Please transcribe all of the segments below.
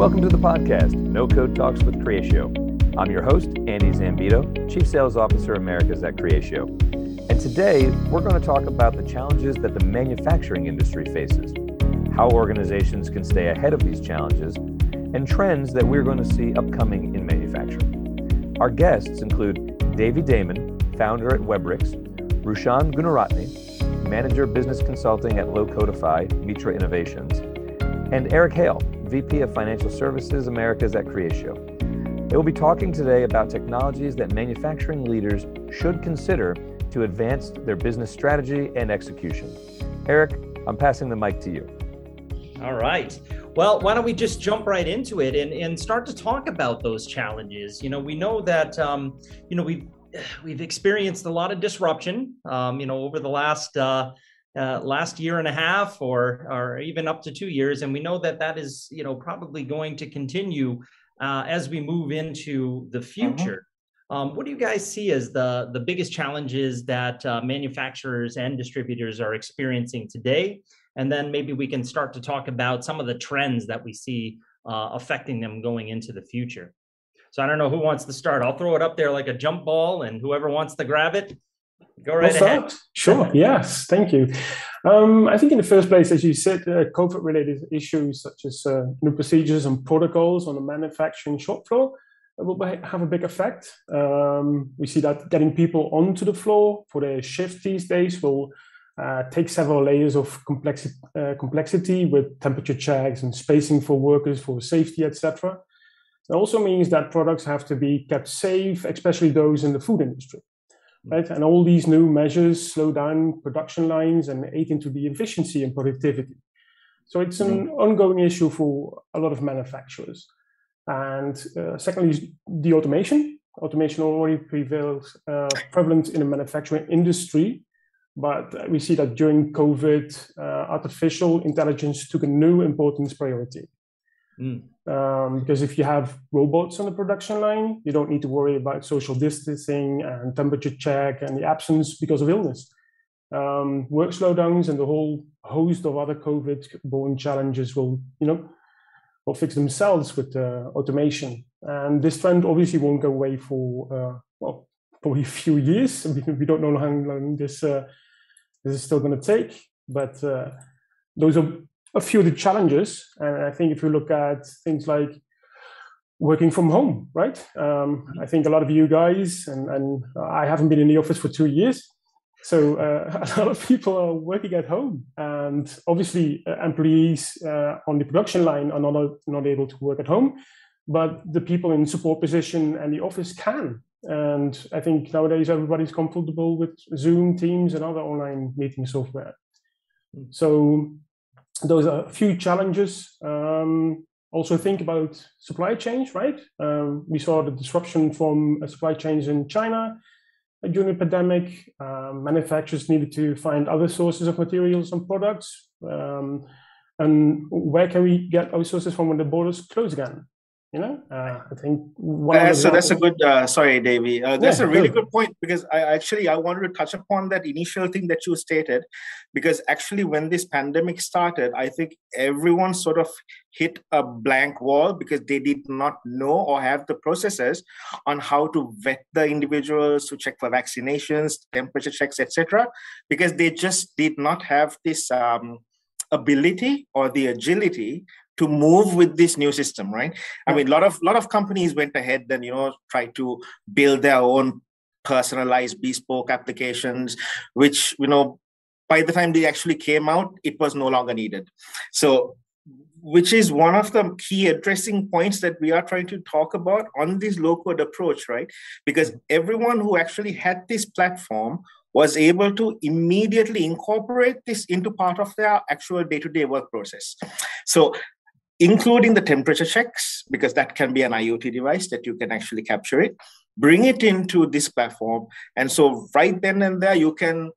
Welcome to the podcast, No Code Talks with Creatio. I'm your host, Andy Zambito, Chief Sales Officer Americas at Creatio. And today, we're going to talk about the challenges that the manufacturing industry faces, how organizations can stay ahead of these challenges, and trends that we're going to see upcoming in manufacturing. Our guests include Davey Damon, founder at Webrix, Rushan Gunaratne, manager business consulting at Low Codify, Mitra Innovations, and Eric Hale, VP of Financial Services Americas at Creatio. They will be talking today about technologies that manufacturing leaders should consider to advance their business strategy and execution. Eric, I'm passing the mic to you. All right. Well, why don't we just jump right into it and, and start to talk about those challenges? You know, we know that, um, you know, we've, we've experienced a lot of disruption, um, you know, over the last, uh, uh, last year and a half or or even up to two years. And we know that that is you know probably going to continue uh, as we move into the uh-huh. future. Um, what do you guys see as the the biggest challenges that uh, manufacturers and distributors are experiencing today? And then maybe we can start to talk about some of the trends that we see uh, affecting them going into the future. So i don't know who wants to start. I'll throw it up there like a jump ball and whoever wants to grab it Go right ahead. Sure. yes. Thank you. Um, I think in the first place, as you said, uh, COVID-related issues such as uh, new procedures and protocols on the manufacturing shop floor will have a big effect. Um, we see that getting people onto the floor for their shift these days will uh, take several layers of complexi- uh, complexity with temperature checks and spacing for workers for safety, etc. It also means that products have to be kept safe, especially those in the food industry right? And all these new measures slow down production lines and aid into the efficiency and productivity. So it's an mm-hmm. ongoing issue for a lot of manufacturers. And uh, secondly, the automation. Automation already prevails uh, prevalent in the manufacturing industry, but we see that during COVID, uh, artificial intelligence took a new importance priority. Mm. Um, because if you have robots on the production line, you don't need to worry about social distancing and temperature check and the absence because of illness. Um, work slowdowns and the whole host of other COVID-borne challenges will, you know, will fix themselves with uh, automation. And this trend obviously won't go away for uh, well, probably a few years. We don't know how long this uh, this is still going to take, but uh, those are a few of the challenges. And I think if you look at things like working from home, right? Um, I think a lot of you guys, and, and I haven't been in the office for two years. So uh, a lot of people are working at home, and obviously uh, employees uh, on the production line are not not able to work at home, but the people in support position and the office can. And I think nowadays everybody's comfortable with Zoom, Teams, and other online meeting software. Hmm. So those are a few challenges. Um, also think about supply chains, right? Um, we saw the disruption from supply chains in China during the pandemic. Um, manufacturers needed to find other sources of materials and products. Um, and where can we get our sources from when the borders close again? You know uh, i think uh, so that's a good uh, sorry davey uh, that's yeah, a really good. good point because i actually i wanted to touch upon that initial thing that you stated because actually when this pandemic started i think everyone sort of hit a blank wall because they did not know or have the processes on how to vet the individuals to check for vaccinations temperature checks etc because they just did not have this um, ability or the agility to move with this new system right? I mean a lot of lot of companies went ahead and you know tried to build their own personalized bespoke applications which you know by the time they actually came out it was no longer needed. So which is one of the key addressing points that we are trying to talk about on this low code approach right? Because mm-hmm. everyone who actually had this platform was able to immediately incorporate this into part of their actual day-to-day work process. So including the temperature checks, because that can be an IoT device that you can actually capture it, bring it into this platform. And so right then and there, you can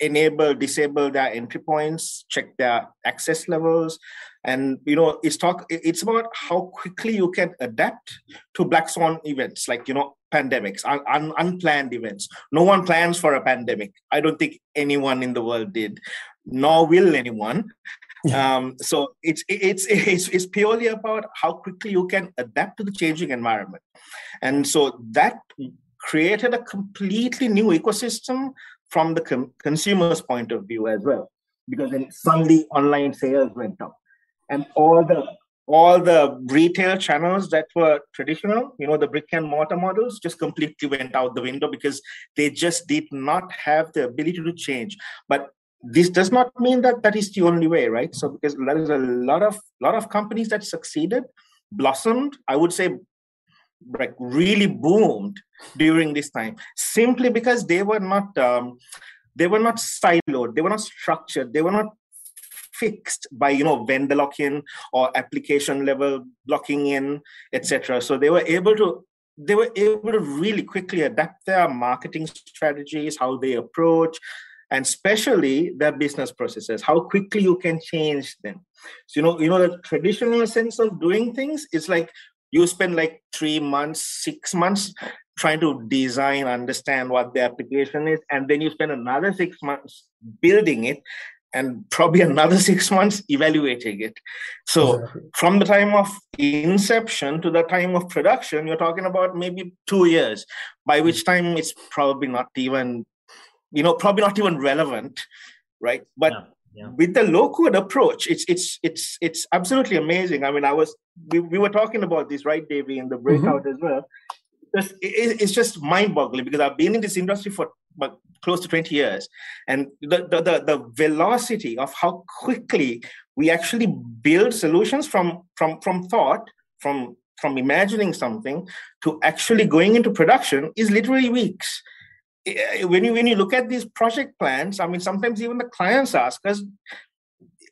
enable, disable their entry points, check their access levels. And you know, it's talk it's about how quickly you can adapt to black swan events, like you know, pandemics, un- un- unplanned events. No one plans for a pandemic. I don't think anyone in the world did, nor will anyone Um, so it's, it's it's it's purely about how quickly you can adapt to the changing environment, and so that created a completely new ecosystem from the com- consumer's point of view as well, because then suddenly online sales went up, and all the all the retail channels that were traditional, you know, the brick and mortar models just completely went out the window because they just did not have the ability to change. But this does not mean that that is the only way, right? So because there is a lot of lot of companies that succeeded, blossomed, I would say like really boomed during this time simply because they were not um, they were not siloed they were not structured they were not fixed by you know vendor lock-in or application level blocking in etc so they were able to they were able to really quickly adapt their marketing strategies how they approach and especially their business processes how quickly you can change them so you know you know the traditional sense of doing things is like you spend like three months six months trying to design understand what the application is and then you spend another six months building it and probably another six months evaluating it. So exactly. from the time of inception to the time of production, you're talking about maybe two years, by which hmm. time it's probably not even, you know, probably not even relevant, right? But yeah, yeah. with the low code approach, it's it's it's it's absolutely amazing. I mean, I was we, we were talking about this, right, Davey, in the breakout mm-hmm. as well. It's, it's just mind-boggling because I've been in this industry for but close to 20 years and the, the, the, the, velocity of how quickly we actually build solutions from from from thought from from imagining something to actually going into production is literally weeks Eh, when you when you look at these project plans i mean sometimes even the clients ask us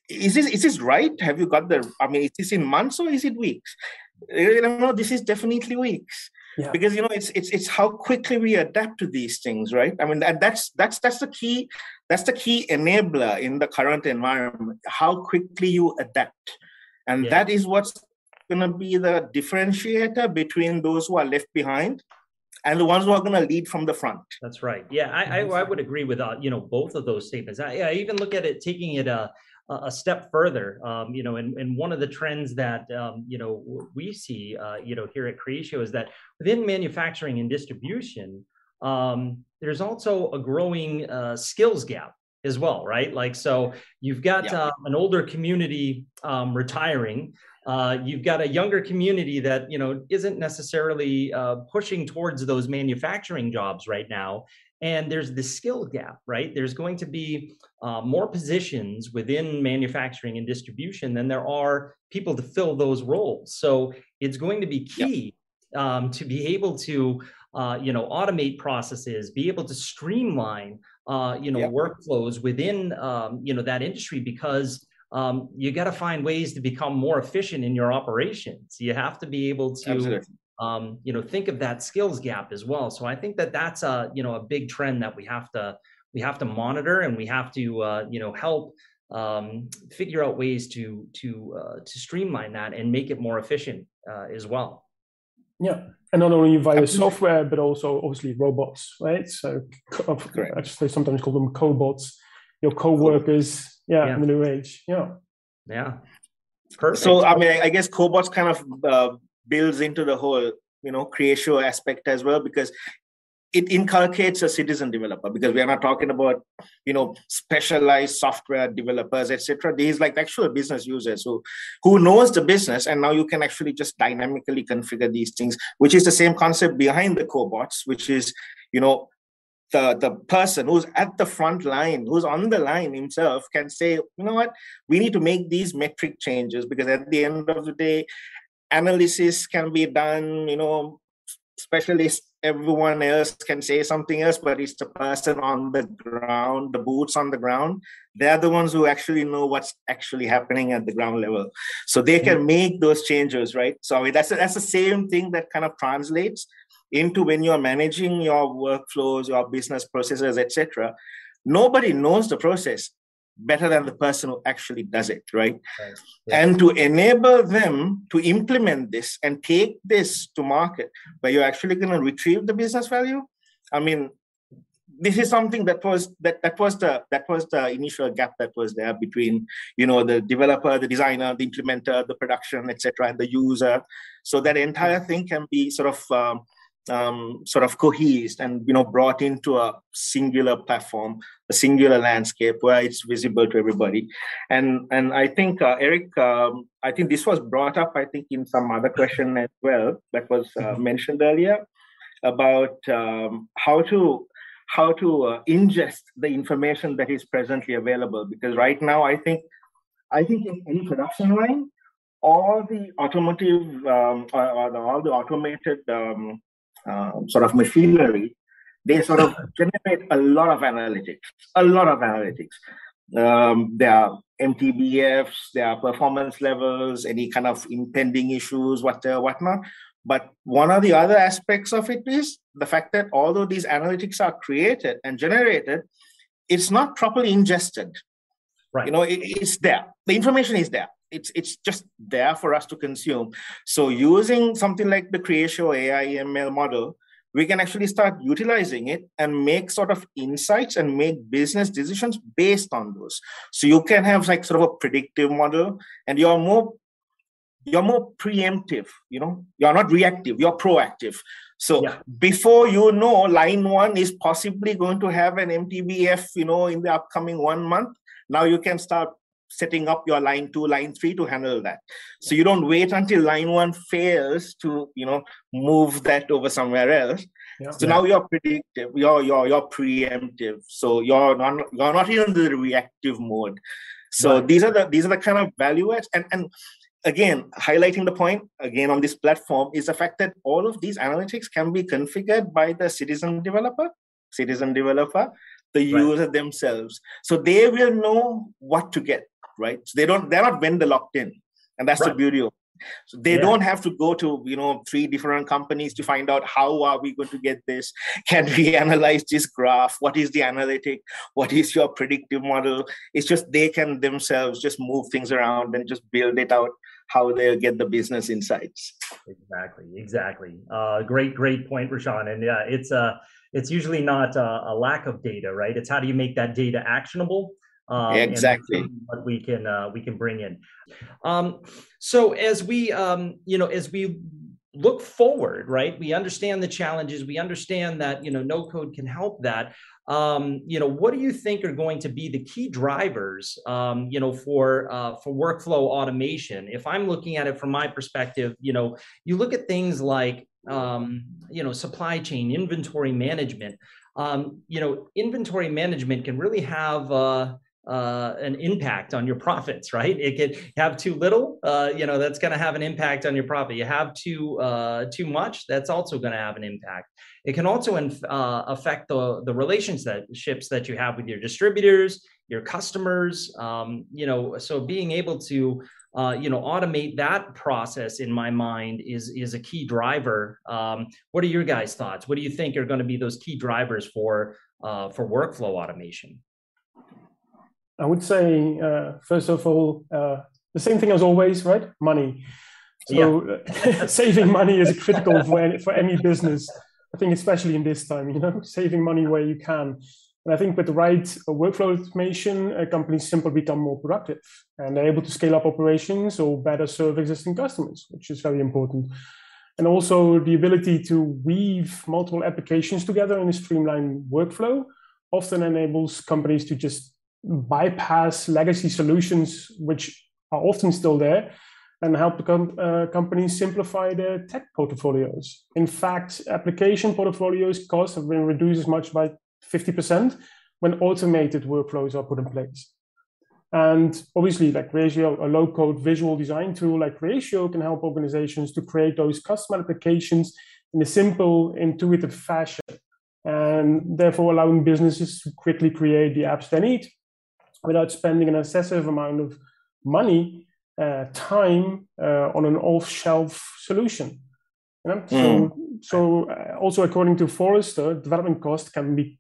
is this is this right? Have you got the i mean is this in months or is it weeks? Eh, you know this is definitely weeks. Yeah. because you know it's it's it's how quickly we adapt to these things right? I mean that, that's that's that's the key that's the key enabler in the current environment how quickly you adapt. And yeah. that is what's going to be the differentiator between those who are left behind and the ones who are going to lead from the front. That's right. Yeah i i, I would agree with uh, you know both of those statements. I, I even look at it taking it uh a step further. Um, you know, and, and one of the trends that um, you know we see, uh, you know, here at Creatio is that within manufacturing and distribution, um, there's also a growing uh, skills gap as well, right? Like, so you've got yeah. uh, an older community um, retiring. Uh, you've got a younger community that you know isn't necessarily uh, pushing towards those manufacturing jobs right now, and there's the skill gap, right? There's going to be uh, more positions within manufacturing and distribution than there are people to fill those roles. So it's going to be key um, to be able to, uh, you know, automate processes, be able to streamline, uh, you know, yep. workflows within, um, you know, that industry because um, you got to find ways to become more efficient in your operations. You have to be able to um, you know think of that skills gap as well so i think that that's a you know a big trend that we have to we have to monitor and we have to uh, you know help um, figure out ways to to uh, to streamline that and make it more efficient uh, as well yeah and not only via software but also obviously robots right so Correct. actually sometimes call them cobots your co-workers yeah, yeah. in the new age yeah yeah Perfect. so i mean i guess cobots kind of uh, builds into the whole you know creatio aspect as well because it inculcates a citizen developer because we are not talking about you know specialized software developers etc these like actual business users who who knows the business and now you can actually just dynamically configure these things which is the same concept behind the cobots which is you know the, the person who's at the front line, who's on the line himself, can say, you know what, we need to make these metric changes because at the end of the day, analysis can be done, you know, specialists, everyone else can say something else, but it's the person on the ground, the boots on the ground. They're the ones who actually know what's actually happening at the ground level. So they can mm-hmm. make those changes, right? So I mean, that's, that's the same thing that kind of translates into when you're managing your workflows, your business processes, etc. Nobody knows the process better than the person who actually does it, right? right. Yeah. And to enable them to implement this and take this to market where you're actually going to retrieve the business value. I mean, this is something that was that that was the that was the initial gap that was there between you know the developer the designer the implementer the production etc and the user so that entire thing can be sort of um, um, sort of cohesed and you know brought into a singular platform a singular landscape where it's visible to everybody and and i think uh, eric um, i think this was brought up i think in some other question as well that was uh, mm-hmm. mentioned earlier about um, how to how to uh, ingest the information that is presently available because right now i think i think in any production line all the automotive um, or, or all the automated um, uh, sort of machinery they sort of generate a lot of analytics a lot of analytics um, there are mtbfs there are performance levels any kind of impending issues what uh, whatnot but one of the other aspects of it is the fact that although these analytics are created and generated, it's not properly ingested. Right. You know, it, it's there. The information is there. It's it's just there for us to consume. So using something like the Creatio AI ML model, we can actually start utilizing it and make sort of insights and make business decisions based on those. So you can have like sort of a predictive model, and you're more you're more preemptive you know you're not reactive you're proactive so yeah. before you know line one is possibly going to have an mtbf you know in the upcoming one month now you can start setting up your line two line three to handle that so you don't wait until line one fails to you know move that over somewhere else yeah. so yeah. now you're predictive you're you're you're preemptive so you're not you're not in the reactive mode so right. these are the these are the kind of value adds and and again, highlighting the point again on this platform is the fact that all of these analytics can be configured by the citizen developer, citizen developer, the right. user themselves. So they will know what to get, right? So they don't, they're not vendor locked in. And that's right. the beauty of so they yeah. don't have to go to you know three different companies to find out how are we going to get this can we analyze this graph what is the analytic what is your predictive model it's just they can themselves just move things around and just build it out how they'll get the business insights. Exactly, exactly. Uh, great, great point, Rushan. And yeah, it's a uh, it's usually not a, a, lack of data, right? It's how do you make that data actionable? Um, exactly. What we can uh, we can bring in. Um, so as we um, you know as we look forward, right? We understand the challenges. We understand that you know no code can help that um, you know, what do you think are going to be the key drivers, um, you know, for uh, for workflow automation? If I'm looking at it from my perspective, you know, you look at things like, um, you know, supply chain, inventory management. Um, you know, inventory management can really have uh, uh, an impact on your profits, right? It could have too little, uh, you know, that's going to have an impact on your profit. You have too uh, too much, that's also going to have an impact. It can also inf- uh, affect the the relationships that you have with your distributors, your customers. Um, you know, so being able to uh, you know automate that process in my mind is is a key driver. Um, what are your guys' thoughts? What do you think are going to be those key drivers for uh, for workflow automation? I would say, uh, first of all, uh, the same thing as always, right? Money. So yeah. saving money is critical for any, for any business. I think, especially in this time, you know, saving money where you can. And I think with the right uh, workflow automation, uh, companies simply become more productive and they're able to scale up operations or better serve existing customers, which is very important. And also the ability to weave multiple applications together in a streamlined workflow often enables companies to just bypass legacy solutions, which are often still there, and help the com- uh, companies simplify their tech portfolios. In fact, application portfolios costs have been reduced as much by 50% when automated workflows are put in place. And obviously, like Creatio, a low code visual design tool like Creatio can help organizations to create those custom applications in a simple, intuitive fashion, and therefore allowing businesses to quickly create the apps they need without spending an excessive amount of money, uh, time uh, on an off-shelf solution. You know? mm. So, so uh, also according to Forrester, development cost can be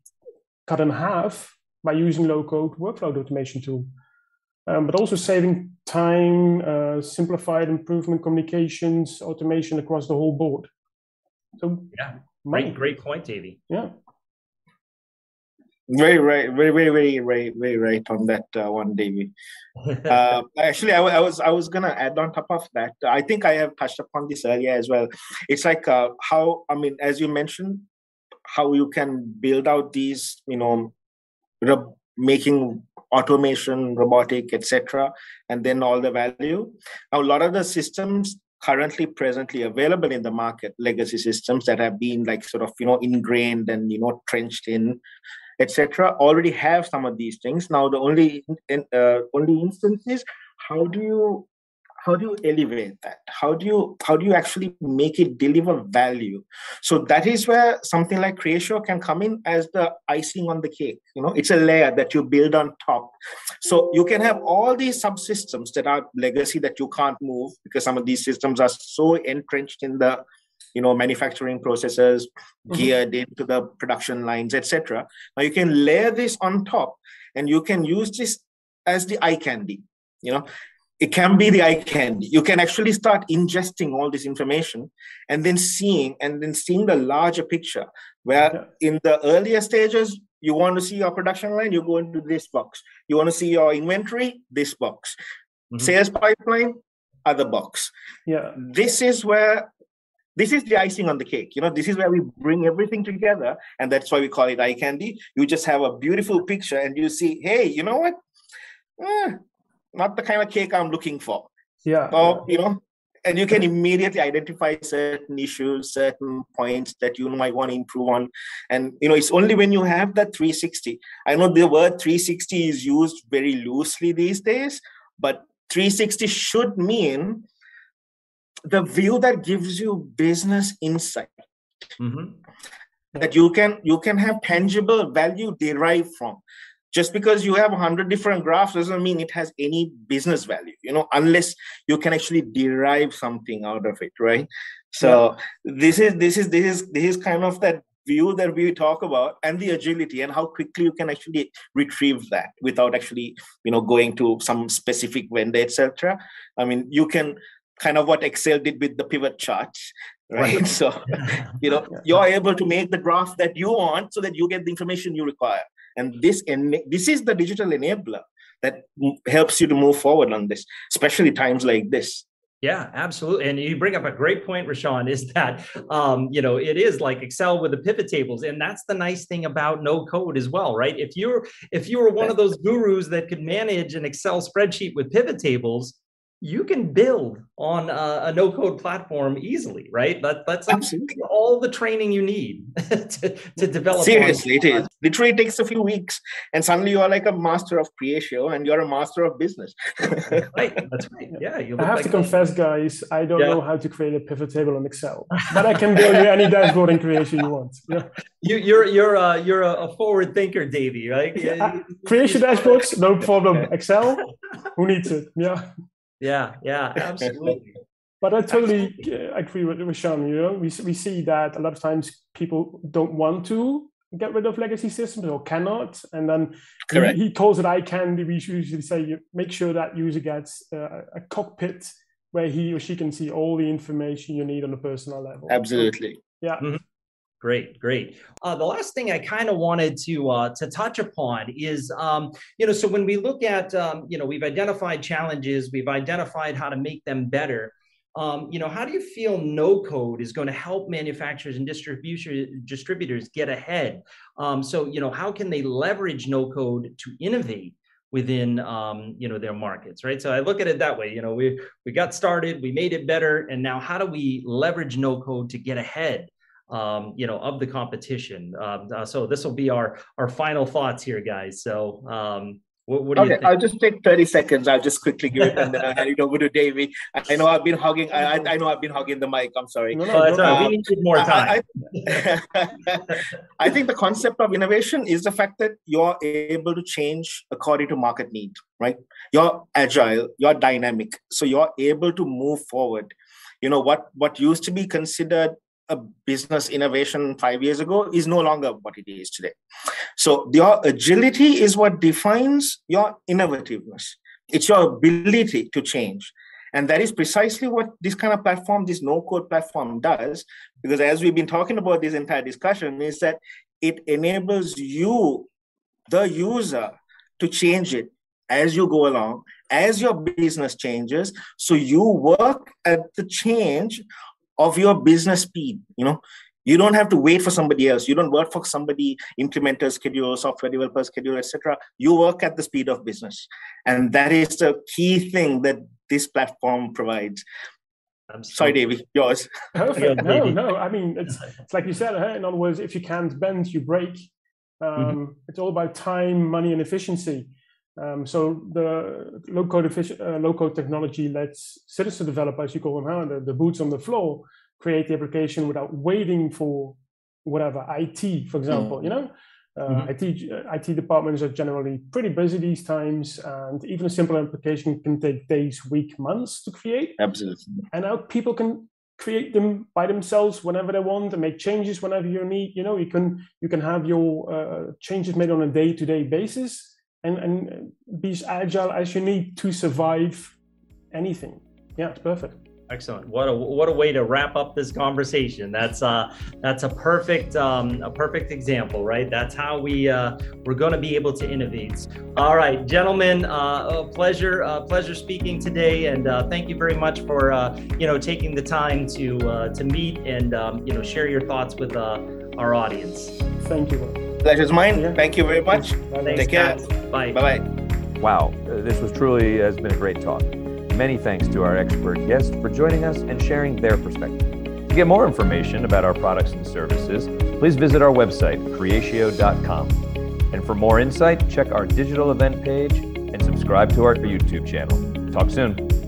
cut in half by using low-code workflow automation tool. Um, but also saving time, uh, simplified improvement communications, automation across the whole board. So yeah, great, great point, Davey. Yeah. Very right, very very very very very right on that uh, one, David. uh, actually, I, I, was I was gonna add on top of that. I think I have touched upon this earlier as well. It's like uh, how I mean, as you mentioned, how you can build out these, you know, re- making automation, robotic, etc., and then all the value. Now, a lot of the systems currently presently available in the market legacy systems that have been like sort of you know ingrained and you know trenched in etc already have some of these things. Now the only uh, only instance is how do you how do you elevate that? How do you how do you actually make it deliver value? So that is where something like creatio can come in as the icing on the cake. You know it's a layer that you build on top. So you can have all these subsystems that are legacy that you can't move because some of these systems are so entrenched in the you know manufacturing processes mm-hmm. geared into the production lines etc now you can layer this on top and you can use this as the eye candy you know. It can be the eye candy. You can actually start ingesting all this information and then seeing and then seeing the larger picture where in the earlier stages you want to see your production line you go into this box. You want to see your inventory this box. Mm-hmm. sales pipeline other box. Yeah. This is where this is the icing on the cake. You know this is where we bring everything together and that's why we call it eye candy. You just have a beautiful picture and you see hey you know what? Eh, not the kind of cake i'm looking for. Yeah. So you know and you can immediately identify certain issues certain points that you might want to improve on. And you know it's only when you have that 360 i know the word 360 is used very loosely these days but 360 should mean the view that gives you business insight mm-hmm. that you can you can have tangible value derived from just because you have 100 different graphs doesn't mean it has any business value you know unless you can actually derive something out of it right so yeah. this is this is this is this is kind of that view that we talk about and the agility and how quickly you can actually retrieve that without actually you know going to some specific vendor etc i mean you can kind of what Excel did with the pivot charts, right? right. So, you know, you're able to make the graph that you want so that you get the information you require. And this en- this is the digital enabler that helps you to move forward on this, especially times like this. Yeah, absolutely. And you bring up a great point, Rushan, is that um, you know it is like Excel with the pivot tables, and that's the nice thing about no code as well, right? If you're if you were one of those gurus that could manage an Excel spreadsheet with pivot tables, you can build on a, a no-code platform easily, right? That, that's Absolutely. all the training you need to, to develop. Seriously, it is. Literally takes a few weeks, and suddenly you are like a master of Creatio, and you're a master of business. right, that's right. Yeah, you I have like to confess, guys, I don't yeah. know how to create a pivot table in Excel, but I can build you any dashboard in Creatio you want. Yeah. You, you're you're a, you're a forward thinker, Davey, right? Yeah. Creatio dashboards, no problem. Excel, who needs it? Yeah yeah yeah absolutely. But i totally absolutely. agree with, with sean you know? We, we see that a lot of times people don't want to get rid of legacy systems or cannot and then he, he, calls it eye candy we usually say make sure that user gets uh, a cockpit where he or she can see all the information you need on a personal level. Absolutely. Yeah. Mm-hmm. Great, great. Uh, the last thing I kind of wanted to uh, to touch upon is, um, you know, so when we look at, um, you know, we've identified challenges, we've identified how to make them better. Um, you know, how do you feel no code is going to help manufacturers and distribution distributors get ahead? Um, so, you know, how can they leverage no code to innovate? within um, you know their markets right so i look at it that way you know we we got started we made it better and now how do we leverage no code to get ahead um, you know, of the competition. Um, uh, so this will be our our final thoughts here, guys. So um, what, what okay, I'll just take 30 seconds. I'll just quickly give it and then I'll hand it over to Davey. I know I've been hugging, I, I know I've been hugging the mic. I'm sorry. No, no, that's right. we um, need more time. I, I, I, think the concept of innovation is the fact that you're able to change according to market need, right? You're agile, you're dynamic. So you're able to move forward. You know, what, what used to be considered a business innovation five years ago is no longer what it is today. So your agility is what defines your innovativeness. It's your ability to change. And that is precisely what this kind of platform, this no code platform does. Because as we've been talking about this entire discussion, is that it enables you the user to change it as you go along, as your business changes. So you work at the change of your business speed. You know, you don't have to wait for somebody else. You don't work for somebody, implementer schedule, software developer schedule, etc. You work at the speed of business. And that is the key thing that this platform provides. I'm sorry, Davey, yours. Perfect. No, no. I mean, it's, it's like you said. In other words, if you can't bend, you break. Mm-hmm. Um, mm-hmm. It's all about time, money, and efficiency. Um, so the low code effic- uh, low code technology lets citizen developers, you call them, huh, the, the boots on the floor, create the application without waiting for whatever IT, for example. Mm-hmm. You know, uh, mm-hmm. IT uh, IT departments are generally pretty busy these times, and even a simple application can take days, week, months to create. Absolutely. And now people can create them by themselves whenever they want and make changes whenever you need. You know, you can you can have your uh, changes made on a day to day basis and, and be as agile as you need to survive anything. Yeah, it's perfect. Excellent. What a what a way to wrap up this conversation. That's uh that's a perfect um, a perfect example, right? That's how we uh, we're going to be able to innovate. All right, gentlemen, uh, a pleasure uh, pleasure speaking today, and uh, thank you very much for uh, you know taking the time to uh, to meet and um, you know share your thoughts with uh, our audience. Thank you. Pleasure's mine. Yeah. Thank you very much. Thanks, Take care. Bye. Bye bye. Wow, uh, this was truly has been a great talk. Many thanks to our expert guests for joining us and sharing their perspective. To get more information about our products and services, please visit our website, creatio.com. And for more insight, check our digital event page and subscribe to our YouTube channel. Talk soon.